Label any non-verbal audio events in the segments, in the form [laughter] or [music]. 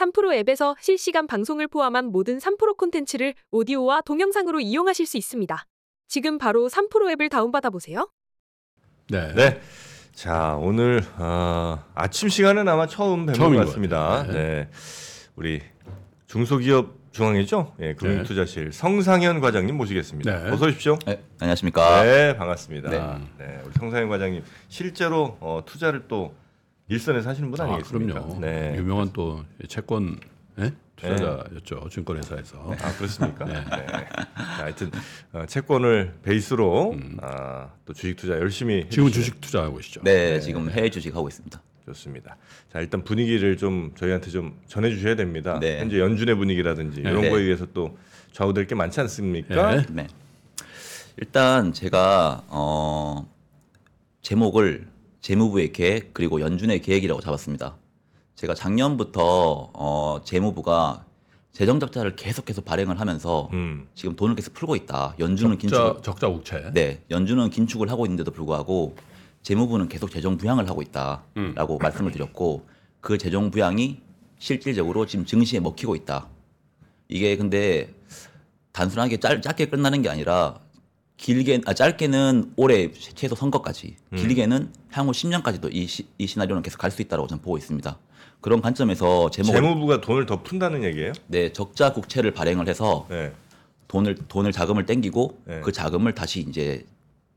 3프로 앱에서 실시간 방송을 포함한 모든 3프로 콘텐츠를 오디오와 동영상으로 이용하실 수 있습니다. 지금 바로 3프로 앱을 다운받아 보세요. 네. 네. 자, 오늘 어, 아침 시간은 아마 처음 뵌것 처음인 것 같습니다. 네. 네. 우리 중소기업 중앙이죠? 예, 금융투자실 성상현 과장님 모시겠습니다. 네. 어서 오십시오. 네, 안녕하십니까. 네, 반갑습니다. 네. 네. 우리 성상현 과장님 실제로 어, 투자를 또 일선에서 하시는 분 아, 아니겠습니까? 그럼요. 네. 유명한 또 채권 예? 투자자였죠. 증권회사에서. 아 그렇습니까? 네. 네. 자, 하여튼 어, 채권을 베이스로 음. 아, 또 주식 투자 열심히 지금 해주시는- 주식 투자하고 계시죠. 네, 지금 해외 주식 하고 있습니다. 좋습니다. 자 일단 분위기를 좀 저희한테 좀 전해주셔야 됩니다. 네. 현재 연준의 분위기라든지 네. 이런 네. 거에 의해서 또 좌우될 게 많지 않습니까? 네. 네. 일단 제가 어 제목을 재무부의 계획 그리고 연준의 계획이라고 잡았습니다. 제가 작년부터 어 재무부가 재정 적자를 계속해서 발행을 하면서 음. 지금 돈을 계속 풀고 있다. 연준은 적자, 긴축 적자 국채. 네, 연준은 긴축을 하고 있는데도 불구하고 재무부는 계속 재정 부양을 하고 있다라고 말씀을 드렸고 그 재정 부양이 실질적으로 지금 증시에 먹히고 있다. 이게 근데 단순하게 짧, 짧게 끝나는 게 아니라 길게 아 짧게는 올해 최소 선거까지 길게는 향후 10년까지도 이, 시, 이 시나리오는 계속 갈 수 있다고 저는 보고 있습니다. 그런 관점에서 재무부가 돈을 더 푼다는 얘기예요? 네 적자 국채를 발행을 해서 네. 돈을 돈을 자금을 땡기고 네. 그 자금을 다시 이제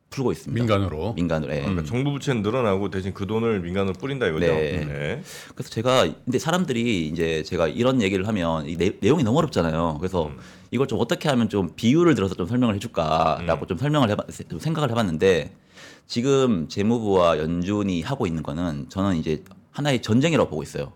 풀고 있습니다. 민간으로. 민간으로. 예. 그러니까 정부 부채는 늘어나고 대신 그 돈을 민간으로 뿌린다 이거죠. 네. 그래서 제가 근데 사람들이 이제 제가 이런 얘기를 하면 이 내, 내용이 너무 어렵잖아요. 그래서 음. 이걸 좀 어떻게 하면 좀 비유를 들어서 좀 설명을 해줄까라고 음. 좀 설명을 해봐 좀 생각을 해봤는데 지금 재무부와 연준이 하고 있는 거는 저는 이제 하나의 전쟁이라고 보고 있어요.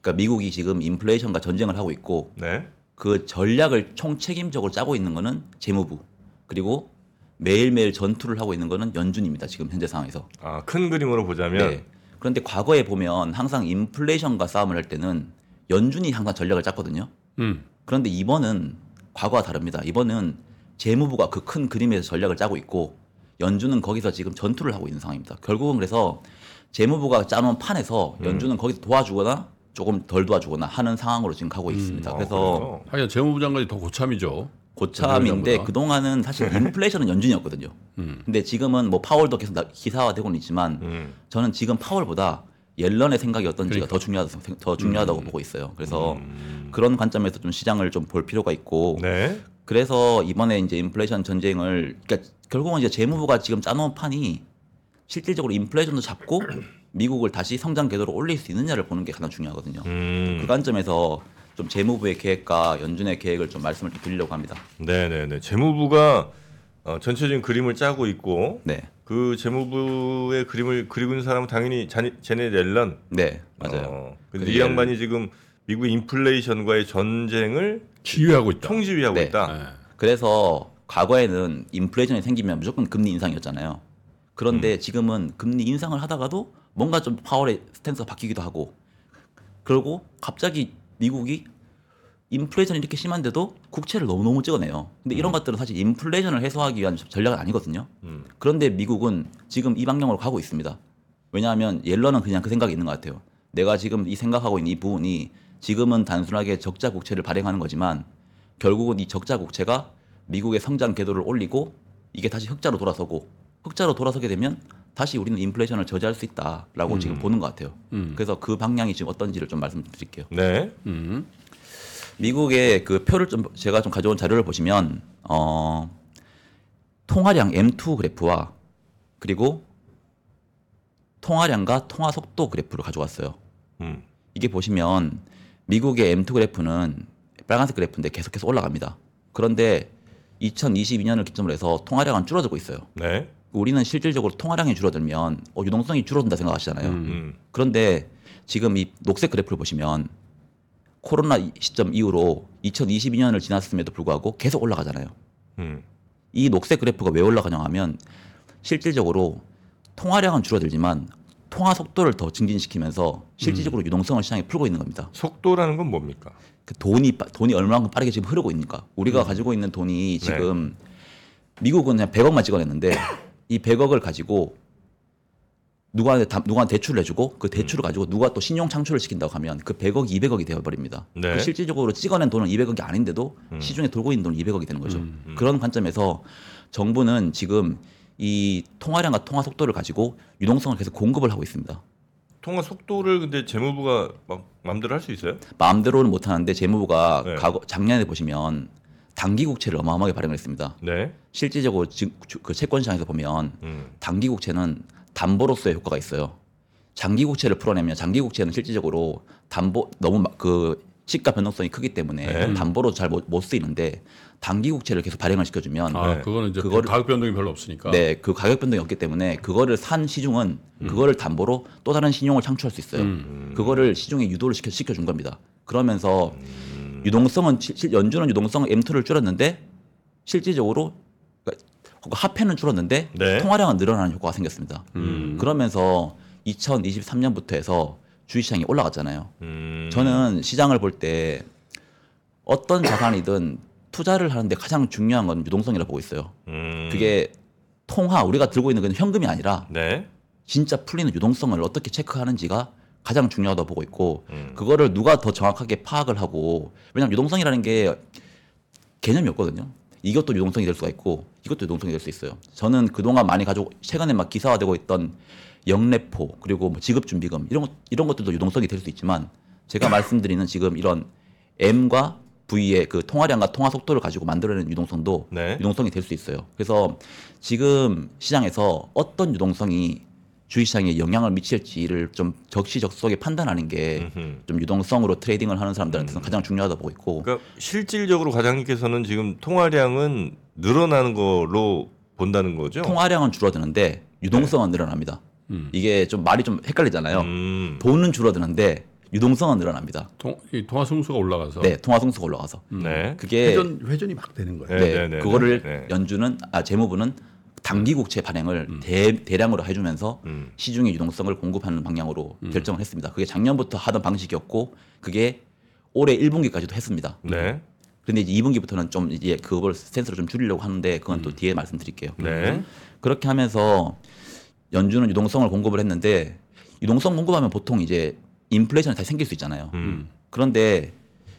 그러니까 미국이 지금 인플레이션과 전쟁을 하고 있고 네. 그 전략을 총책임적으로 짜고 있는 거는 재무부 그리고 매일매일 전투를 하고 있는 거는 연준입니다. 지금 현재 상황에서. 아, 큰 그림으로 보자면 네. 그런데 과거에 보면 항상 인플레이션과 싸움을 할 때는 연준이 항상 전략을 짰거든요. 음. 그런데 이번은 과거와 다릅니다. 이번은 재무부가 그 큰 그림에서 전략을 짜고 있고 연준은 거기서 지금 전투를 하고 있는 상황입니다. 결국은 그래서 재무부가 짜놓은 판에서 음. 연준은 거기서 도와주거나 조금 덜 도와주거나 하는 상황으로 지금 가고 있습니다. 아, 그래서? 하여간 재무부 장관이 더 고참이죠. 고참인데 연준보다. 그동안은 사실 인플레이션은 연준이었거든요. 음. 근데 지금은 뭐 파월도 계속 나- 기사화되고는 있지만 음. 저는 지금 파월보다 옐런의 생각이 어떤지가 그러니까. 더 중요하다 더 중요하다고 음. 보고 있어요. 그래서 음. 그런 관점에서 좀 시장을 좀 볼 필요가 있고 네. 그래서 이번에 이제 인플레이션 전쟁을 그러니까 결국은 이제 재무부가 지금 짜놓은 판이 실질적으로 인플레이션도 잡고 [clears throat] 미국을 다시 성장 궤도로 올릴 수 있느냐를 보는 게 가장 중요하거든요. 음. 그 관점에서 좀 재무부의 계획과 연준의 계획을 좀 말씀을 좀 드리려고 합니다. 네 네 네. 재무부가 어, 전체적인 그림을 짜고 있고 네, 그 재무부의 그림을 그리고 있는 사람은 당연히 자니, 제네 렐런. 네 맞아요. 어, 근데 그이 양반이 지금 미국의 인플레이션과의 전쟁을 지휘하고 있다. 총지휘하고 네. 있다. 네. 그래서 과거에는 인플레이션이 생기면 무조건 금리 인상이었잖아요. 그런데 지금은 금리 인상을 하다가도 뭔가 좀 파월의 스탠스가 바뀌기도 하고 그리고 갑자기 미국이 인플레이션이 이렇게 심한데도 국채를 너무너무 찍어내요. 근데 이런 것들은 사실 인플레이션을 해소하기 위한 전략은 아니거든요. 음. 그런데 미국은 지금 이 방향으로 가고 있습니다. 왜냐하면 옐런은 그냥 그 생각이 있는 것 같아요. 내가 지금 이 생각하고 있는 이 부분이 지금은 단순하게 적자 국채를 발행하는 거지만 결국은 이 적자 국채가 미국의 성장 궤도를 올리고 이게 다시 흑자로 돌아서고 흑자로 돌아서게 되면 다시 우리는 인플레이션을 저지할 수 있다라고 지금 보는 것 같아요. 음. 그래서 그 방향이 지금 어떤지를 좀 말씀드릴게요. 네. 음. 미국의 그 표를 좀 제가 좀 가져온 자료를 보시면 어 통화량 M2 그래프와 그리고 통화량과 통화 속도 그래프를 가져왔어요. 음. 이게 보시면 미국의 M2 그래프는 빨간색 그래프인데 계속해서 올라갑니다. 그런데 2022년을 기점으로 해서 통화량은 줄어들고 있어요. 네. 우리는 실질적으로 통화량이 줄어들면 어, 유동성이 줄어든다 생각하시잖아요. 음. 음. 그런데 지금 이 녹색 그래프를 보시면 코로나 이- 시점 이후로 2022년을 지났음에도 불구하고 계속 올라가잖아요. 음. 이 녹색 그래프가 왜 올라가냐 하면 실질적으로 통화량은 줄어들지만 통화 속도를 더 증진시키면서 실질적으로 유동성을 시장에 풀고 있는 겁니다. 속도라는 건 뭡니까? 그 돈이 빠- 돈이 얼마만큼 빠르게 지금 흐르고 있니까 우리가 가지고 있는 돈이 지금 미국은 그냥 100억만 찍어냈는데 이 100억을 가지고 누구한테 다- 누구한테 대출을 해주고 그 대출을 가지고 누가 또 신용 창출을 시킨다고 하면 그 100억, 200억이 되어버립니다. 네. 그 실질적으로 찍어낸 돈은 200억이 아닌데도 시중에 돌고 있는 돈은 200억이 되는 거죠. 그런 관점에서 정부는 지금 이 통화량과 통화 속도를 가지고 유동성을 계속 공급을 하고 있습니다. 통화 속도를 근데 재무부가 막 마음대로 할 수 있어요? 마음대로는 못 하는데 재무부가 네. 과거 작년에 보시면 단기 국채를 어마어마하게 발행을 했습니다. 네. 실질적으로 지금 그 채권 시장에서 보면 음. 단기 국채는 담보로서의 효과가 있어요. 장기 국채를 풀어내면 장기 국채는 실질적으로 담보 너무 마- 그 시가 변동성이 크기 때문에 네. 담보로 잘 못 쓰이는데 단기 국채를 계속 발행을 시켜주면 아, 네. 그거는 이제 그거를- 가격 변동이 별로 없으니까. 네, 그 가격 변동이 없기 때문에 그거를 산 시중은 그거를 담보로 또 다른 신용을 창출할 수 있어요. 그거를 시중에 유도를 시켜 시켜준 겁니다. 그러면서 유동성은 실- 실- 연준은 유동성 M2를 줄였는데 실질적으로 그러니까 화폐는 줄었는데 네. 통화량은 늘어나는 효과가 생겼습니다. 음. 그러면서 2023년부터 해서 주식시장이 올라갔잖아요. 음. 저는 시장을 볼 때 어떤 자산이든 투자를 하는데 가장 중요한 건 유동성이라고 보고 있어요. 음. 그게 통화 우리가 들고 있는 건 현금이 아니라 네. 진짜 풀리는 유동성을 어떻게 체크하는지가 가장 중요하다고 보고 있고 음. 그거를 누가 더 정확하게 파악을 하고 왜냐하면 유동성이라는 게 개념이 없거든요. 이것도 유동성이 될 수가 있고 이것도 유동성이 될 수 있어요. 저는 그동안 많이 가지고 최근에 막 기사화되고 있던 영래포 그리고 뭐 지급 준비금 이런 것 이런 것들도 유동성이 될 수 있지만 제가 말씀드리는 지금 이런 M과 V의 그 통화량과 통화 속도를 가지고 만들어내는 유동성도 네. 유동성이 될 수 있어요. 그래서 지금 시장에서 어떤 유동성이 주식 시장에 영향을 미칠지를 좀 적시적소하게 판단하는 게. 좀 유동성으로 트레이딩을 하는 사람들한테는 가장 중요하다고 보고 있고 그러니까 실질적으로 과장님께서는 지금 통화량은 늘어나는 걸로 본다는 거죠? 통화량은 줄어드는데 유동성은 늘어납니다. 음. 이게 좀 말이 좀 헷갈리잖아요. 음. 돈은 줄어드는데 유동성은 늘어납니다. 통, 이 통화 승수가 올라가서 네, 통화 승수가 올라가서 네. 그게 회전 회전이 막 되는 거예요. 네, 네, 네, 네, 그거를 네, 네. 연준은 아 재무부는 단기 국채 발행을 대, 대량으로 해주면서 음. 시중에 유동성을 공급하는 방향으로 결정을 했습니다. 그게 작년부터 하던 방식이었고 그게 올해 1분기까지도 했습니다. 네. 그런데 이제 2분기부터는 좀 이제 그걸 센스를 좀 줄이려고 하는데 그건 또 뒤에 말씀드릴게요. 네. 그렇게 하면서 연준은 유동성을 공급을 했는데 유동성 공급하면 보통 이제 인플레이션이 다 생길 수 있잖아요. 음. 그런데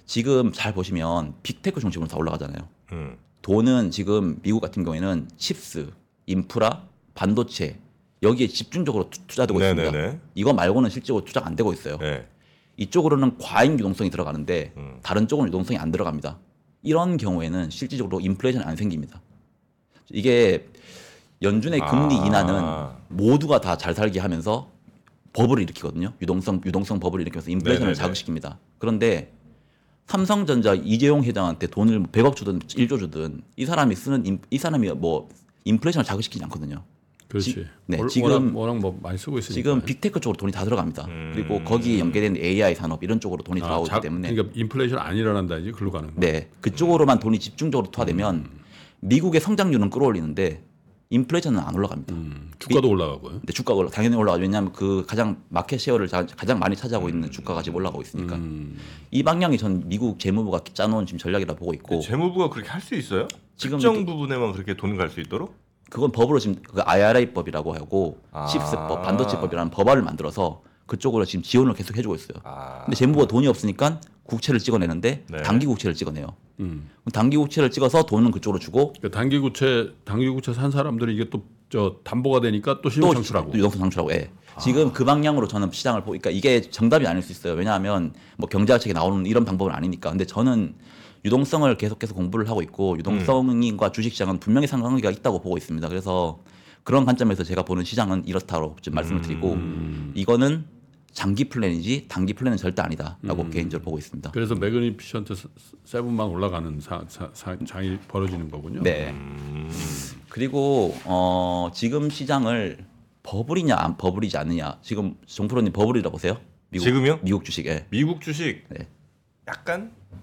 지금 잘 보시면 big tech 중심으로 다 올라가잖아요. 음. 돈은 지금 미국 같은 경우에는 CHIPS, 인프라, 반도체 여기에 집중적으로 투- 투자되고 있습니다. 네네네. 이거 말고는 실제로 투자가 안 되고 있어요. 네. 이쪽으로는 과잉 유동성이 들어가는데 음. 다른 쪽은 유동성이 안 들어갑니다. 이런 경우에는 실질적으로 인플레이션이 안 생깁니다. 이게 연준의 금리 아. 인하는 모두가 다 잘 살게 하면서 버블을 일으키거든요. 유동성 유동성 버블을 일으키면서 인플레이션을 네네네. 자극시킵니다. 그런데 삼성전자 이재용 회장한테 돈을 100억 주든 1조 주든 이 사람이 쓰는 인, 이 사람이 뭐 인플레이션을 자극시키지 않거든요. 그렇지. 지- 네, 월- 지금- 워낙, 워낙 뭐 많이 쓰고 있으니까. 지금 빅테크 쪽으로 돈이 다 들어갑니다. 음. 그리고 거기에 연계된 AI 산업 이런 쪽으로 돈이 아, 들어가고 자- 때문에 그러니까 인플레이션 안 일어난다 이제 글로 가는 거. 네 그쪽으로만 돈이 집중적으로 투하되면 미국의 성장률은 끌어올리는데 인플레이션은 안 올라갑니다. 음, 주가도 올라가고요. 근데 주가가 올라, 당연히 올라가죠. 왜냐하면 그 가장 market share를 자- 가장 많이 차지하고 있는 주가가 지금 올라가고 있으니까 음, 이 방향이 전 미국 재무부가 짜놓은 지금 전략이라 보고 있고 재무부가 그렇게 할 수 있어요? 지금 특정 부분에만 그렇게 돈을 갈수 있도록? 그건 법으로 지금 그 IRA법이라고 하고 아. CHIPS법, 반도체법이라는 법안을 만들어서 그쪽으로 지금 지원을 계속 해주고 있어요. 아. 근데 재무부가 돈이 없으니까 국채를 찍어내는데 네. 단기 국채를 찍어내요. 음. 그럼 단기 국채를 찍어서 돈은 그쪽으로 주고 그러니까 단기 구체 단기 구체 산 사람들은 이게 또 저 담보가 되니까 또 신용 또 창출하고. 또 유동성 창출하고. 예. 지금 그 방향으로 저는 시장을 보니까 이게 정답이 아닐 수 있어요. 왜냐하면 뭐 경제학 책에 나오는 이런 방법은 아니니까. 근데 저는 유동성을 계속해서 공부를 하고 있고 유동성과 주식시장은 분명히 상관관계가 있다고 보고 있습니다. 그래서 그런 관점에서 제가 보는 시장은 이렇다고 좀 말씀을 드리고 이거는 장기 플랜이지 단기 플랜은 절대 아니다라고 개인적으로 보고 있습니다. 그래서 Magnificent Se- Seven만 올라가는 사, 사, 사, 장이 벌어지는 거군요. 네. 그리고 어, 지금 시장을 버블이냐 안 버블이지 않느냐 지금 정프로님 버블이라 보세요. 미국, 지금요? 미국 주식. 예. 미국 주식 네. 약간 정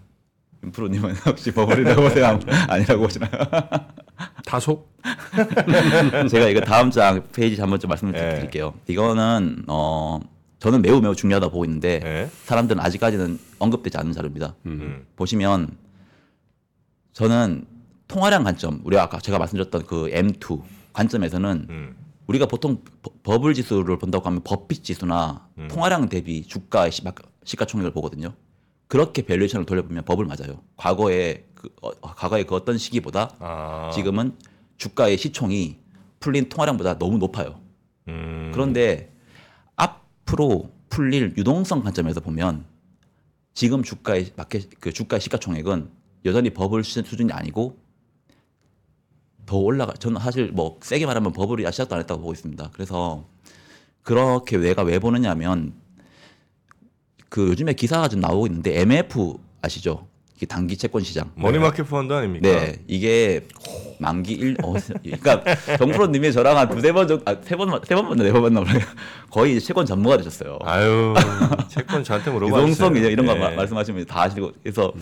프로님은 혹시 버블이라고 보세요? 아니라고 보시나요? [laughs] 다소 [laughs] 제가 이거 다음 장 페이지 한번 좀 말씀을 네. 드릴게요. 이거는 어 저는 매우 매우 중요하다 고 보고 있는데 네. 사람들은 아직까지는 언급되지 않는 자료입니다. 음. 보시면 저는 통화량 관점, 우리 아까 제가 말씀드렸던 그 M2 관점에서는 음. 우리가 보통 버- 버블 지수를 본다고 하면 버핏 지수나 음. 통화량 대비 주가의 시- 시가총액을 보거든요. 그렇게 valuation을 돌려보면 버블 맞아요. 과거에 그 어, 과거의 그 어떤 시기보다 아. 지금은 주가의 시총이 풀린 통화량보다 너무 높아요. 음. 그런데 앞으로 풀릴 유동성 관점에서 보면 지금 주가의 마켓 그 주가 시가총액은 여전히 버블 수- 수준이 아니고 더 올라가 저는 사실 뭐 세게 말하면 버블이 아직 시작도 안 했다고 보고 있습니다. 그래서 그렇게 왜가 왜 보느냐면 그 요즘에 기사가 좀 나오고 있는데 MMF 아시죠? 이게 단기 채권 시장. money market 펀드 아닙니까? 네, 이게 만기 일, 어, 그러니까 정프로님이 저랑 한 두세 번 정도, 아, 세 번, 세 번 만나, 네번 만나, 거의 이제 채권 전문가 되셨어요. 아유, [laughs] 채권 저한테 물어봐 유동성. 이제 이런 거 네. 마- 말씀하시면 다 아시고, 그래서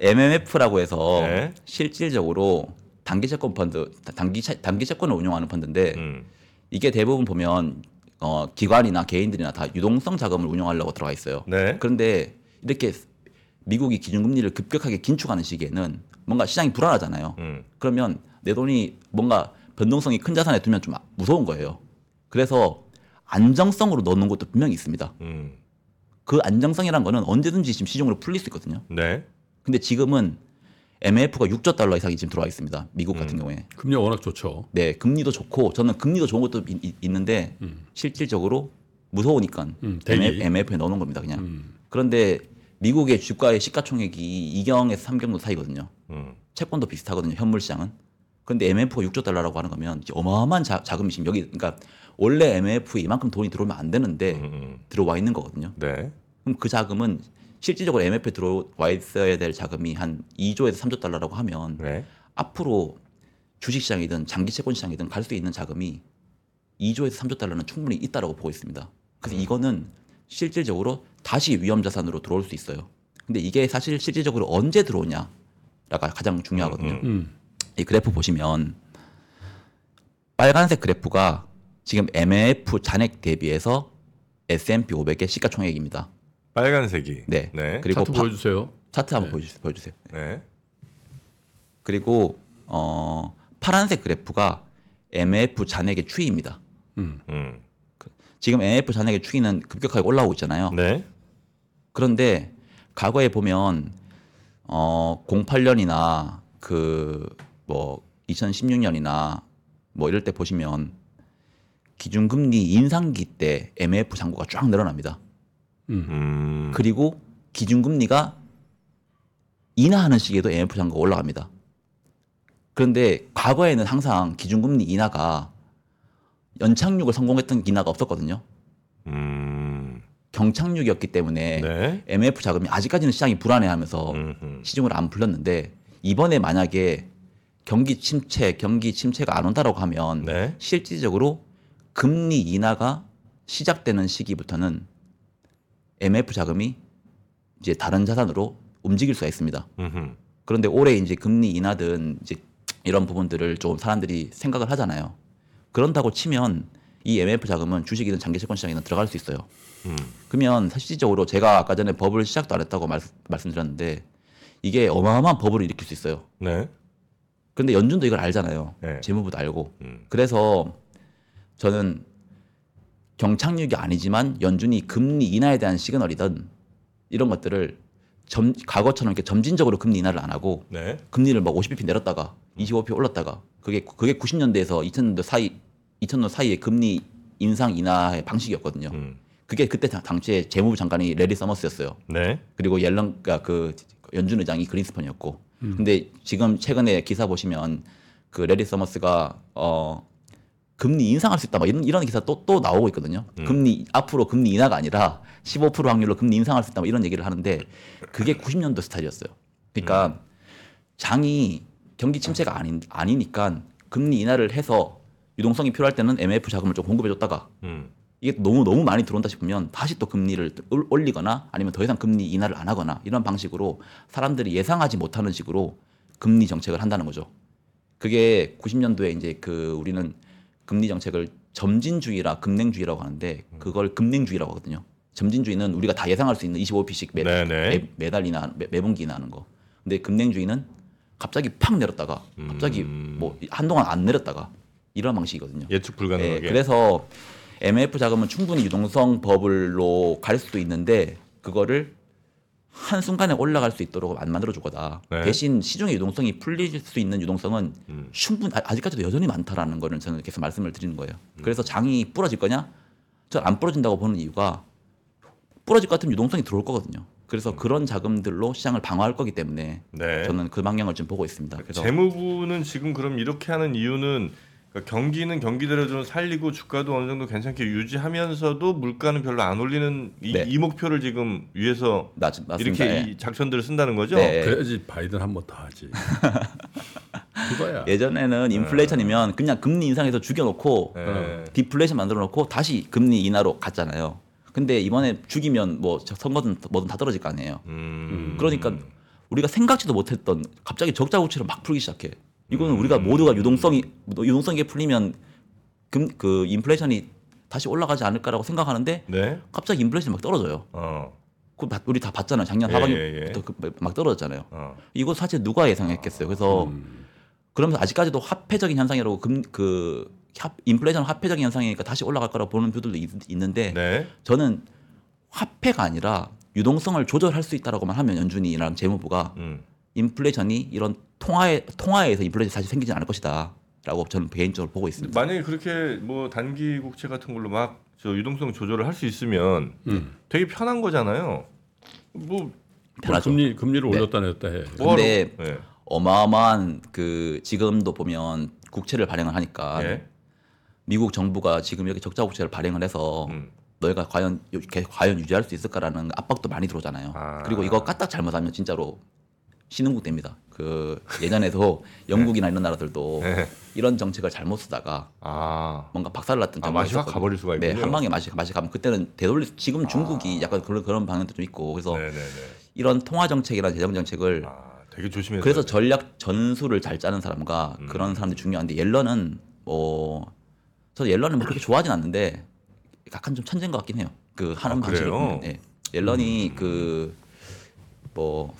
MMF라고 해서 네. 실질적으로 단기 채권 펀드, 단기 채- 단기 채권을 운용하는 펀드인데 음. 이게 대부분 보면 어, 기관이나 개인들이나 다 유동성 자금을 운용하려고 들어가 있어요. 네. 그런데 이렇게 미국이 기준금리를 급격하게 긴축하는 시기에는 뭔가 시장이 불안하잖아요. 음. 그러면 내 돈이 뭔가 변동성이 큰 자산에 두면 좀 무서운 거예요. 그래서 안정성으로 넣는 것도 분명히 있습니다. 음. 그 안정성이란 거는 언제든지 지금 시중으로 풀릴 수 있거든요. 네. 근데 지금은 MF가 6조 달러 이상이 지금 들어와 있습니다. 미국 같은 경우에. 금리 워낙 좋죠. 네, 금리도 좋고 저는 금리도 좋은 것도 이- 이- 있는데 실질적으로 무서우니까 음, 대기. MF에 넣는 겁니다, 그냥. 음. 그런데 미국의 주가의 시가총액이 2경에서 3경도 사이거든요. 음. 채권도 비슷하거든요. 현물 시장은. 그런데 MF가 6조 달러라고 하는 거면 어마어마한 자, 자금이 지금 여기 그러니까 원래 MF에 이만큼 돈이 들어오면 안 되는데 음, 음. 들어와 있는 거거든요. 네. 그럼 그 자금은 실질적으로 MF에 들어와 있어야 될 자금이 한 2조에서 3조 달러라고 하면 네. 앞으로 주식 시장이든 장기 채권 시장이든 갈 수 있는 자금이 2조에서 3조 달러는 충분히 있다라고 보고 있습니다. 그래서 이거는 실질적으로 다시 위험 자산으로 들어올 수 있어요. 근데 이게 사실 실질적으로 언제 들어오냐가 가장 중요하거든요. 음, 음. 이 그래프 보시면 빨간색 그래프가 지금 MF 잔액 대비해서 S&P 500의 시가총액입니다. 빨간색이. 네. 네. 그리고 차트 파- 보여주세요. 차트 한번 보여주세요. 보여주세요. 네. 그리고 어, 파란색 그래프가 MF 잔액의 추이입니다. 음. 음. 지금 MF 잔액의 추이는 급격하게 올라오고 있잖아요. 네. 그런데 과거에 보면 어 08년이나 그 뭐 2016년이나 뭐 이럴 때 보시면 기준금리 인상기 때 MF 잔고가 쫙 늘어납니다. 음. 그리고 기준금리가 인하하는 시기에도 MF 잔고가 올라갑니다. 그런데 과거에는 항상 기준금리 인하가 연착륙을 성공했던 인하가 없었거든요. 음. 경착륙이었기 때문에 네. MF 자금이 아직까지는 시장이 불안해하면서 음흠. 시중으로 안 풀렸는데 이번에 만약에 경기 침체, 경기 침체가 안 온다라고 하면 네. 실질적으로 금리 인하가 시작되는 시기부터는 MF 자금이 이제 다른 자산으로 움직일 수가 있습니다. 음흠. 그런데 올해 이제 금리 인하든 이제 이런 부분들을 좀 사람들이 생각을 하잖아요. 그런다고 치면 이 MF 자금은 주식이든 장기 채권 시장이든 들어갈 수 있어요. 음. 그러면 실질적으로 제가 아까 전에 버블 시작도 안 했다고 말, 말씀드렸는데 이게 어마어마한 버블을 일으킬 수 있어요. 네. 근데 연준도 이걸 알잖아요. 네. 재무부도 알고. 음. 그래서 저는 경착륙이 아니지만 연준이 금리 인하에 대한 시그널이든 이런 것들을 점, 과거처럼 이렇게 점진적으로 금리 인하를 안 하고 네. 금리를 막 50bp 내렸다가 25bp 올랐다가 그게 그게 90년대에서 2000년대 사이 2000년 사이에 금리 인상 인하의 방식이었거든요. 음. 그게 그때 당- 당시에 재무부 장관이 레리 서머스였어요. 네. 그리고 옐런가 그 연준 의장이 그린스펀이었고. 근데 지금 최근에 기사 보시면 그 래리 서머스가 어 금리 인상할 수 있다 막 이런 이런 기사 또 또 나오고 있거든요. 금리 앞으로 금리 인하가 아니라 15% 확률로 금리 인상할 수 있다 막 이런 얘기를 하는데 그게 90년도 스타일이었어요. 그러니까 장이 경기 침체가 아닌 아니니까 금리 인하를 해서 유동성이 필요할 때는 MMF 자금을 좀 공급해 줬다가 음. 이게 너무 너무 많이 들어온다 싶으면 다시 또 금리를 올- 올리거나 아니면 더 이상 금리 인하를 안 하거나 이런 방식으로 사람들이 예상하지 못하는 식으로 금리 정책을 한다는 거죠. 그게 90년도에 이제 그 우리는 금리 정책을 점진주의라 급냉주의라고 하는데 그걸 급냉주의라고 하거든요. 점진주의는 우리가 다 예상할 수 있는 25p씩 매, 네네. 매, 매달이나 매, 매분기나 하는 거. 근데 급냉주의는 갑자기 팍 내렸다가 갑자기 음. 뭐 한동안 안 내렸다가 이런 방식이거든요. 예측 예, 불가능하게. 그래서 MF 자금은 충분히 유동성 버블로 갈 수도 있는데 그거를 한 순간에 올라갈 수 있도록 안 만들어 줄 거다. 네. 대신 시중의 유동성이 풀릴 수 있는 유동성은 음. 충분 아- 아직까지도 여전히 많다라는 거를 저는 계속 말씀을 드리는 거예요. 음. 그래서 장이 부러질 거냐? 저는 안 부러진다고 보는 이유가 부러질 것 같으면 유동성이 들어올 거거든요. 그래서 그런 자금들로 시장을 방어할 거기 때문에 음. 네. 저는 그 방향을 좀 보고 있습니다. 그래서 재무부는 지금 그럼 이렇게 하는 이유는 그러니까 경기는 경기대로 좀 살리고 주가도 어느 정도 괜찮게 유지하면서도 물가는 별로 안 올리는 이, 네. 이 목표를 지금 위해서 맞. 이렇게 예. 이 작전들을 쓴다는 거죠. 네. 그래야지 바이든 한 번 더 하지. [laughs] 그거야. 예전에는 인플레이션이면 그냥 금리 인상해서 죽여놓고 네. 디플레이션 만들어 놓고 다시 금리 인하로 갔잖아요. 근데 이번에 죽이면 뭐 선거든 뭐든 다 떨어질 거 아니에요. 음. 그러니까 우리가 생각지도 못했던 갑자기 적자 국채를 막 풀기 시작해. 이거는 음. 우리가 모두가 유동성이 유동성이 풀리면 금 그 인플레이션이 다시 올라가지 않을까라고 생각하는데 네. 갑자기 인플레이션이 막 떨어져요. 어. 그 바- 우리 다 봤잖아요. 작년 예, 하반기부터 예, 예. 그- 막 떨어졌잖아요. 어. 이거 사실 누가 예상했겠어요. 그래서 음. 그러면서 아직까지도 화폐적인 현상이라고 금, 그 합- 인플레이션 화폐적인 현상이니까 다시 올라갈 거라고 보는 표들도 있, 는데 네. 저는 화폐가 아니라 유동성을 조절할 수 있다라고만 하면 연준이랑 재무부가 음. 인플레이션이 이런 통화에 통화에서 인플레이션 사실 생기지 않을 것이다 라고 저는 개인적으로 보고 있습니다. 만약에 그렇게 뭐 단기 국채 같은 걸로 막 저 유동성 조절을 할 수 있으면 음. 되게 편한 거잖아요. 뭐 편하죠. 금리 금리를 네. 올렸다 내렸다 해. 근데 네. 어마어마한 그 지금도 보면 국채를 발행을 하니까 예. 미국 정부가 지금 이렇게 적자 국채를 발행을 해서 음. 너희가 과연 이렇게 과연 유지할 수 있을까라는 압박도 많이 들어오잖아요. 아. 그리고 이거 까딱 잘못하면 진짜로 신흥국 됩니다. 그 예전에도 [laughs] 영국이나 이런 나라들도 네. 이런 정책을 잘못 쓰다가 아. 뭔가 박살났던 아, 맛이 확. 가버릴 수가 네, 있군요. 한 방에 맛이 맛이 가면 그때는 되돌리 지금 중국이 약간 그런 그런 방향도 좀 있고 그래서 네네네. 이런 통화 정책이나 재정 정책을 아, 되게 조심해서. 그래서 전략 전술을 잘 짜는 사람과 음. 그런 사람들이 중요한데 옐런은 뭐 저도 옐런은 뭐 그렇게 좋아하진 않는데 약간 좀 천재인 것 같긴 해요. 그 하는 아, 방식을 그래요? 보면 예. 옐런이 그뭐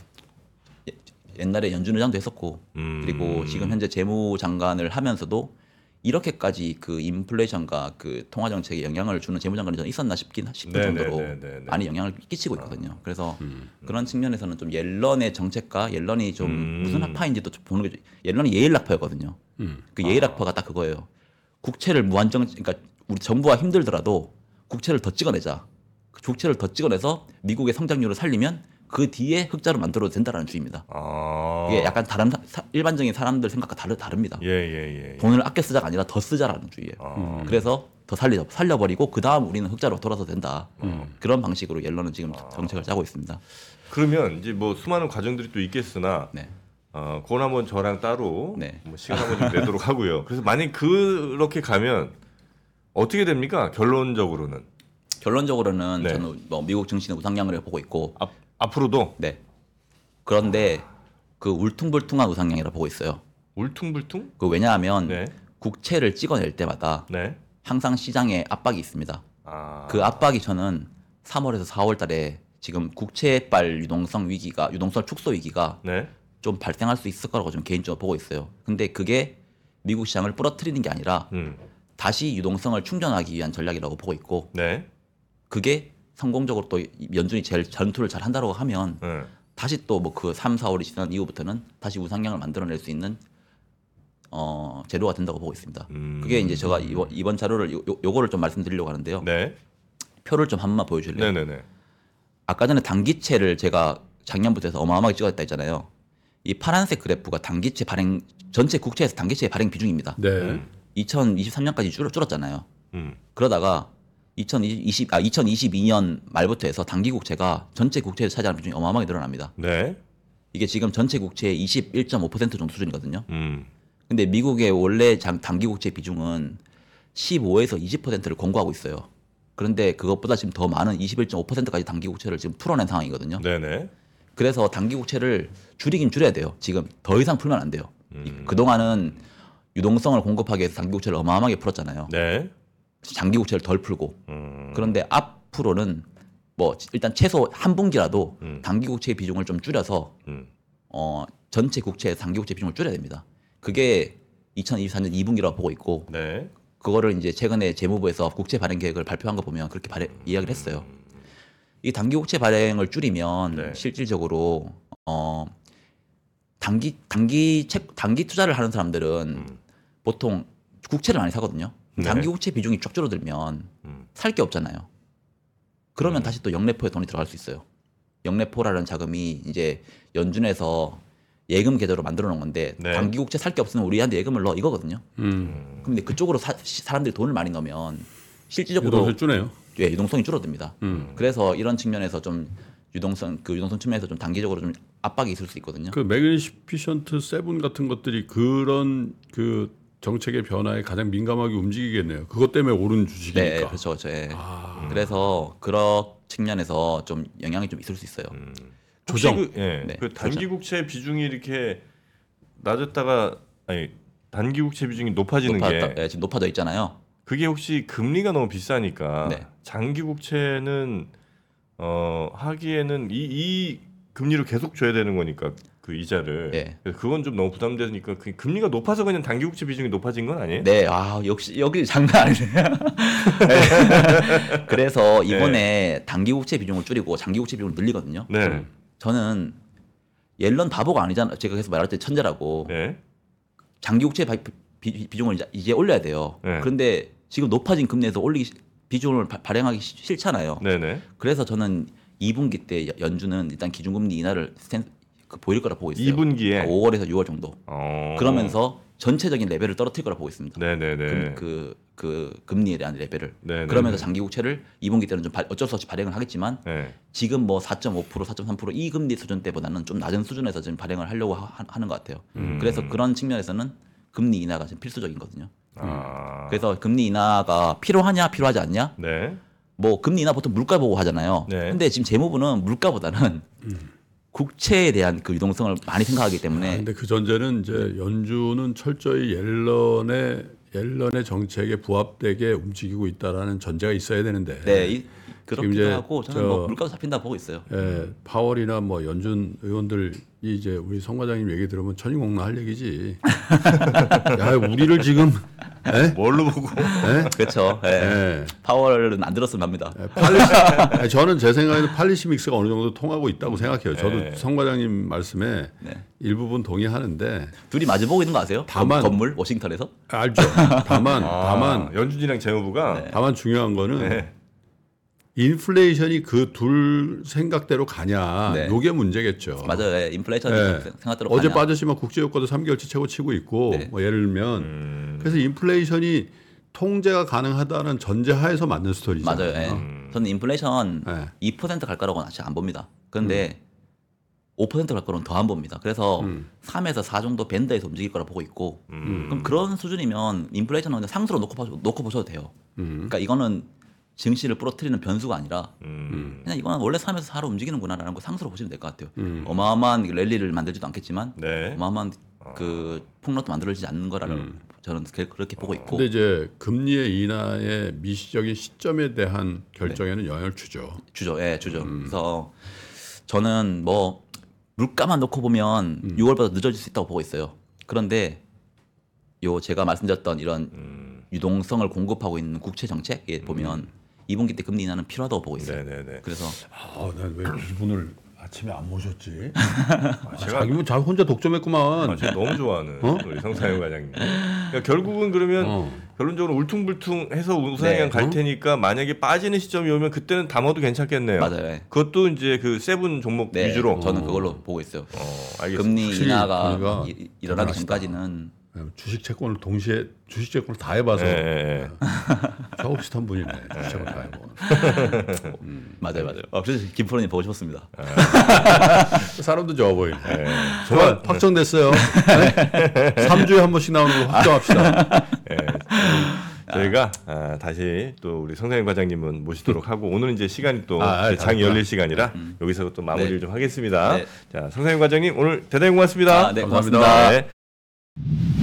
옛날에 연준 의장도 했었고 음. 그리고 지금 현재 재무장관을 하면서도 이렇게까지 그 인플레이션과 그 통화 정책에 영향을 주는 재무장관이 저는 있었나 싶긴 싶을 네, 정도로 네, 네, 네, 네. 많이 영향을 끼치고 있거든요. 그래서 음. 그런 측면에서는 좀 옐런의 정책과 옐런이 좀 음. 무슨 학파인지도 좀 보는 게 좀- 옐런이 예일 학파였거든요. 음. 그 예일 학파가 딱 그거예요. 국채를 무한정 그러니까 우리 정부가 힘들더라도 국채를 더 찍어내자. 그 국채를 더 찍어내서 미국의 성장률을 살리면 그 뒤에 흑자로 만들어도 된다라는 주의입니다. 아. 이게 약간 다른 사- 사- 일반적인 사람들 생각과 다르, 다릅니다. 예, 예, 예. 돈을 아껴 쓰자가 아니라 더 쓰자라는 주의예요. 아. 그래서 더 살려 살려버리고 그 다음 우리는 흑자로 돌아서 된다. 음. 그런 방식으로 옐런은 지금 아. 정책을 짜고 있습니다. 그러면 이제 뭐 수많은 과정들이 또 있겠으나 네. 어, 그건 한번 저랑 따로 네. 뭐 시간 한번 좀 내도록 하고요. 그래서 만약 그렇게 가면 어떻게 됩니까? 결론적으로는 결론적으로는 네. 저는 뭐 미국 증시는 우상향을 보고 있고, 앞, 앞으로도 네. 그런데 그 울퉁불퉁한 우상향이라 보고 있어요. 울퉁불퉁? 그 왜냐하면 네. 국채를 찍어낼 때마다 네. 항상 시장에 압박이 있습니다. 아. 그 압박이 저는 3월에서 4월 달에 지금 국채발 유동성 위기가 유동성 축소 위기가 네. 좀 발생할 수 있을 거라고 좀 개인적으로 보고 있어요. 근데 그게 미국 시장을 부러뜨리는 게 아니라 음. 다시 유동성을 충전하기 위한 전략이라고 보고 있고 네. 그게 성공적으로 또 연준이 제일 전투를 잘 한다고 하면 네. 다시 또 뭐 그 3, 4월이 지난 이후부터는 다시 우상향을 만들어낼 수 있는 어 재료가 된다고 보고 있습니다. 음. 그게 이제 제가 이번, 이번 자료를 요, 요- 요거를 좀 말씀드리려고 하는데요. 네. 표를 좀 한 번만 보여줄래요? 네, 네, 네. 아까 전에 단기채를 제가 작년부터 해서 어마어마하게 찍었다 했잖아요. 이 파란색 그래프가 단기채 발행 전체 국채에서 단기채 발행 비중입니다. 네. 2023년까지 줄, 줄었잖아요. 음. 그러다가 2020, 아, 2022년 말부터 해서 단기 국채가 전체 국채에서 차지하는 비중이 어마어마하게 늘어납니다. 네. 이게 지금 전체 국채의 21.5% 정도 수준이거든요. 음. 근데 미국의 원래 장- 단기 국채 비중은 15에서 20%를 권고하고 있어요. 그런데 그것보다 지금 더 많은 21.5%까지 단기 국채를 지금 풀어낸 상황이거든요. 네, 네. 그래서 단기 국채를 줄이긴 줄여야 돼요. 지금 더 이상 풀면 안 돼요. 이- 음. 그동안은 유동성을 공급하기 위해서 단기 국채를 어마어마하게 풀었잖아요. 네. 장기 국채를 덜 풀고. 음. 그런데 앞으로는 뭐 일단 최소 한 분기라도 음. 단기 국채의 비중을 좀 줄여서 음. 어 전체 국채 단기 국채 비중을 줄여야 됩니다. 그게 2024년 2분기라고 보고 있고 네. 그거를 이제 최근에 재무부에서 국채 발행 계획을 발표한 거 보면 그렇게 발행, 이야기를 했어요. 이 단기 국채 발행을 줄이면 네. 실질적으로 어 단기 단기 책 단기 투자를 하는 사람들은 음. 보통 국채를 많이 사거든요. 네. 단기 국채 비중이 쫙 줄어들면 음. 살 게 없잖아요. 그러면 음. 다시 또 영래포에 돈이 들어갈 수 있어요. 영래포라는 자금이 이제 연준에서 예금 계좌로 만들어 놓은 건데 네. 단기 국채 살 게 없으면 우리한테 예금을 넣어 이거거든요. 음. 근데 그쪽으로 사, 사람들이 돈을 많이 넣으면 실질적으로 유동성 주네요. 예, 유동성이 줄어듭니다. 음. 그래서 이런 측면에서 좀 유동성 그 유동성 측면에서 좀 단기적으로 좀 압박이 있을 수 있거든요. 그 Magnificent Seven 같은 것들이 그런 그 정책의 변화에 가장 민감하게 움직이겠네요. 그것 때문에 오른 주식이니까. 네, 그렇죠, 그렇죠. 예. 아, 그래서 그런 측면에서 좀 영향이 좀 있을 수 있어요. 혹시 조정. 그, 예, 네, 그 단기 국채 비중이 이렇게 낮았다가 아니 단기 국채 비중이 높아지는 높아졌다, 게 예, 지금 높아져 있잖아요. 그게 혹시 금리가 너무 비싸니까 네. 장기 국채는 어 하기에는 이, 이 금리로 계속 줘야 되는 거니까 그 이자를 예. 그래서 그건 좀 너무 부담되니까 그 금리가 높아서 그냥 단기 국채 비중이 높아진 건 아니에요? 네, 아 역시 여기 장난 아니네요. [laughs] 네. 그래서 이번에 단기 국채 비중을 줄이고 장기 국채 비중을 늘리거든요. 네. 저는 옐런 바보가 아니잖아. 제가 계속 말할 때 천재라고. 네. 장기 국채 바- 비, 중을 이제, 이제 올려야 돼요. 네. 그런데 지금 높아진 금리에서 올리기 시- 비중을 바- 발행하기 시- 싫잖아요. 네, 네. 그래서 저는 2분기 때 연- 연준은 일단 기준금리 인하를 스탠, 그 보일 거라 보고 있어요. 2분기에 5월에서 6월 정도. 어. 그러면서 전체적인 레벨을 떨어뜨릴 거라 보고 있습니다. 네, 네, 네. 금, 그, 그 금리에 대한 레벨을. 네, 네, 그러면서 네. 장기 국채를 2분기 때는 좀 발- 어쩔 수 없이 발행을 하겠지만 네. 지금 뭐 4.5% 4.3%이 금리 수준 때보다는 좀 낮은 수준에서 지금 발행을 하려고 하, 하는 것 같아요. 음. 그래서 그런 측면에서는 금리 인하가 지금 필수적이거든요. 아. 그래서 금리 인하가 필요하냐 필요하지 않냐? 네. 뭐 금리 인하 보통 물가 보고 하잖아요. 네. 근데 지금 재무부는 물가보다는 국채에 대한 그 유동성을 많이 생각하기 아, 때문에 근데 그 전제는 이제 연준은 철저히 옐런의 옐런의 정책에 부합되게 움직이고 있다라는 전제가 있어야 되는데. 네 이, 그렇기도 하고 저는 저- 뭐 물가도 잡힌다 보고 있어요. 예, 파월이나 뭐 연준 의원들이 이제 우리 성 과장님 얘기 들으면 천인공나 할 얘기지. [laughs] 야, 우리를 지금 예? 뭘로 보고? 예? 그렇죠. 예. 예. 파월은 안 들었으면 합니다. 예, 팔리시, [laughs] 저는 제 생각에는 팔리시 믹스가 어느 정도 통하고 있다고 생각해요. 저도 네. 성 과장님 말씀에 네. 일부분 동의하는데 둘이 마주 보고 있는 거 아세요? 다만- 건- 건물 워싱턴에서? 알죠. 다만 아, 다만 연준이랑 재무부가 네. 다만 중요한 거는 네. 인플레이션이 그 둘 생각대로 가냐. 네. 요게 문제겠죠. 맞아요. 예. 인플레이션이 네. 생각대로 어제 가냐. 빠졌지만 국제유가도 3개월치 최고 치고 있고 네. 뭐 예를 들면 음. 그래서 인플레이션이 통제가 가능하다는 전제하에서 맞는 스토리잖아요. 맞아요. 예. 음. 저는 인플레이션 네. 2%갈 거라고는 아직 안 봅니다. 그런데 5%갈 거는 더 안 봅니다. 그래서 음. 3에서 4 정도 밴드에서 움직일 거라 보고 있고 음. 그럼 그런 수준이면 인플레이션은 그냥 상수로 놓고, 보- 놓고 보셔도 돼요. 음. 그러니까 이거는 증시를 부러뜨리는 변수가 아니라 음. 그냥 이거는 원래 3에서 4로 움직이는구나라는 거 상수로 보시면 될 것 같아요. 음. 어마어마한 랠리를 만들지도 않겠지만 네. 어마어마한 그 폭락도 만들어지지 않는 거라는 저는 그- 그렇게 보고 있고 근데 이제 금리의 인하의 미시적인 시점에 대한 결정에는 영향을 주죠. 주죠, 예, 주죠. 그래서 저는 뭐 물가만 놓고 보면 음. 6월보다 늦어질 수 있다고 보고 있어요. 그런데 요 제가 말씀드렸던 이런 음. 유동성을 공급하고 있는 국채 정책에 보면 2분기 때 금리 인하는 필요하다고 보고 있어요. 네, 네, 네. 그래서 아, 난왜 이분을 아침에 안 모셨지? [laughs] 제가 자기 뭐 자기 혼자 독점했구만. 아, 제가 너무 좋아하는 어? 우리 성사영 과장님. 그러니까 결국은 그러면 어. 결론적으로 울퉁불퉁해서 우상향 네. 갈 테니까 만약에 빠지는 시점이 오면 그때는 담아도 괜찮겠네요. 맞아요. 예. 그것도 이제 그 세븐 종목 네, 위주로. 저는 그걸로 보고 있어요. 어, 알겠습니다. 금리 확실히 인하가 이- 일어나기 대단하시다. 전까지는 주식 채권을 동시에 주식 채권을 다 해봐서 예. [laughs] 저하고 비슷한 분이네. 주식 채권 다 해보. [laughs] 맞아요, 맞아요. 아, 그래서 김프로님 보고 싶었습니다. 사람도 좋아 보이네. 예. 좋아, 확정됐어요. 네? 3주에 한 번씩 나오는 거 확정합시다. 예. 저희가 아, 다시 또 우리 성사영 과장님은 모시도록 하고 오늘은 이제 시간이 또 아, 아, 이제 장이. 열릴 시간이라 여기서 또 마무리를 네. 좀 하겠습니다. 네. 자, 성사영 과장님 오늘 대단히 고맙습니다. 아, 네, 감사합니다. 고맙습니다. 네.